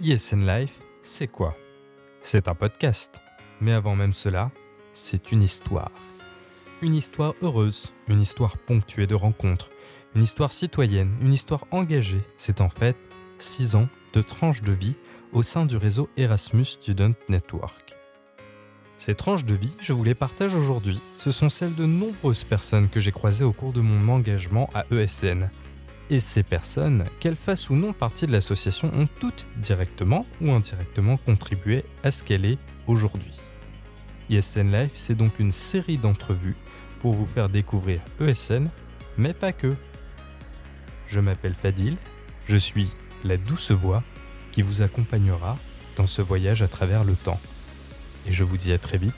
ISN Life, c'est quoi? C'est un podcast. Mais avant même cela, c'est une histoire. Une histoire heureuse, une histoire ponctuée de rencontres, une histoire citoyenne, une histoire engagée. C'est en fait six ans de tranches de vie au sein du réseau Erasmus Student Network. Ces tranches de vie, je vous les partage aujourd'hui. Ce sont celles de nombreuses personnes que j'ai croisées au cours de mon engagement à ESN. Et ces personnes, qu'elles fassent ou non partie de l'association, ont toutes directement ou indirectement contribué à ce qu'elle est aujourd'hui. ESN Life, c'est donc une série d'entrevues pour vous faire découvrir ESN, mais pas que. Je m'appelle Fadil, je suis la douce voix qui vous accompagnera dans ce voyage à travers le temps. Et je vous dis à très vite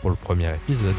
pour le premier épisode.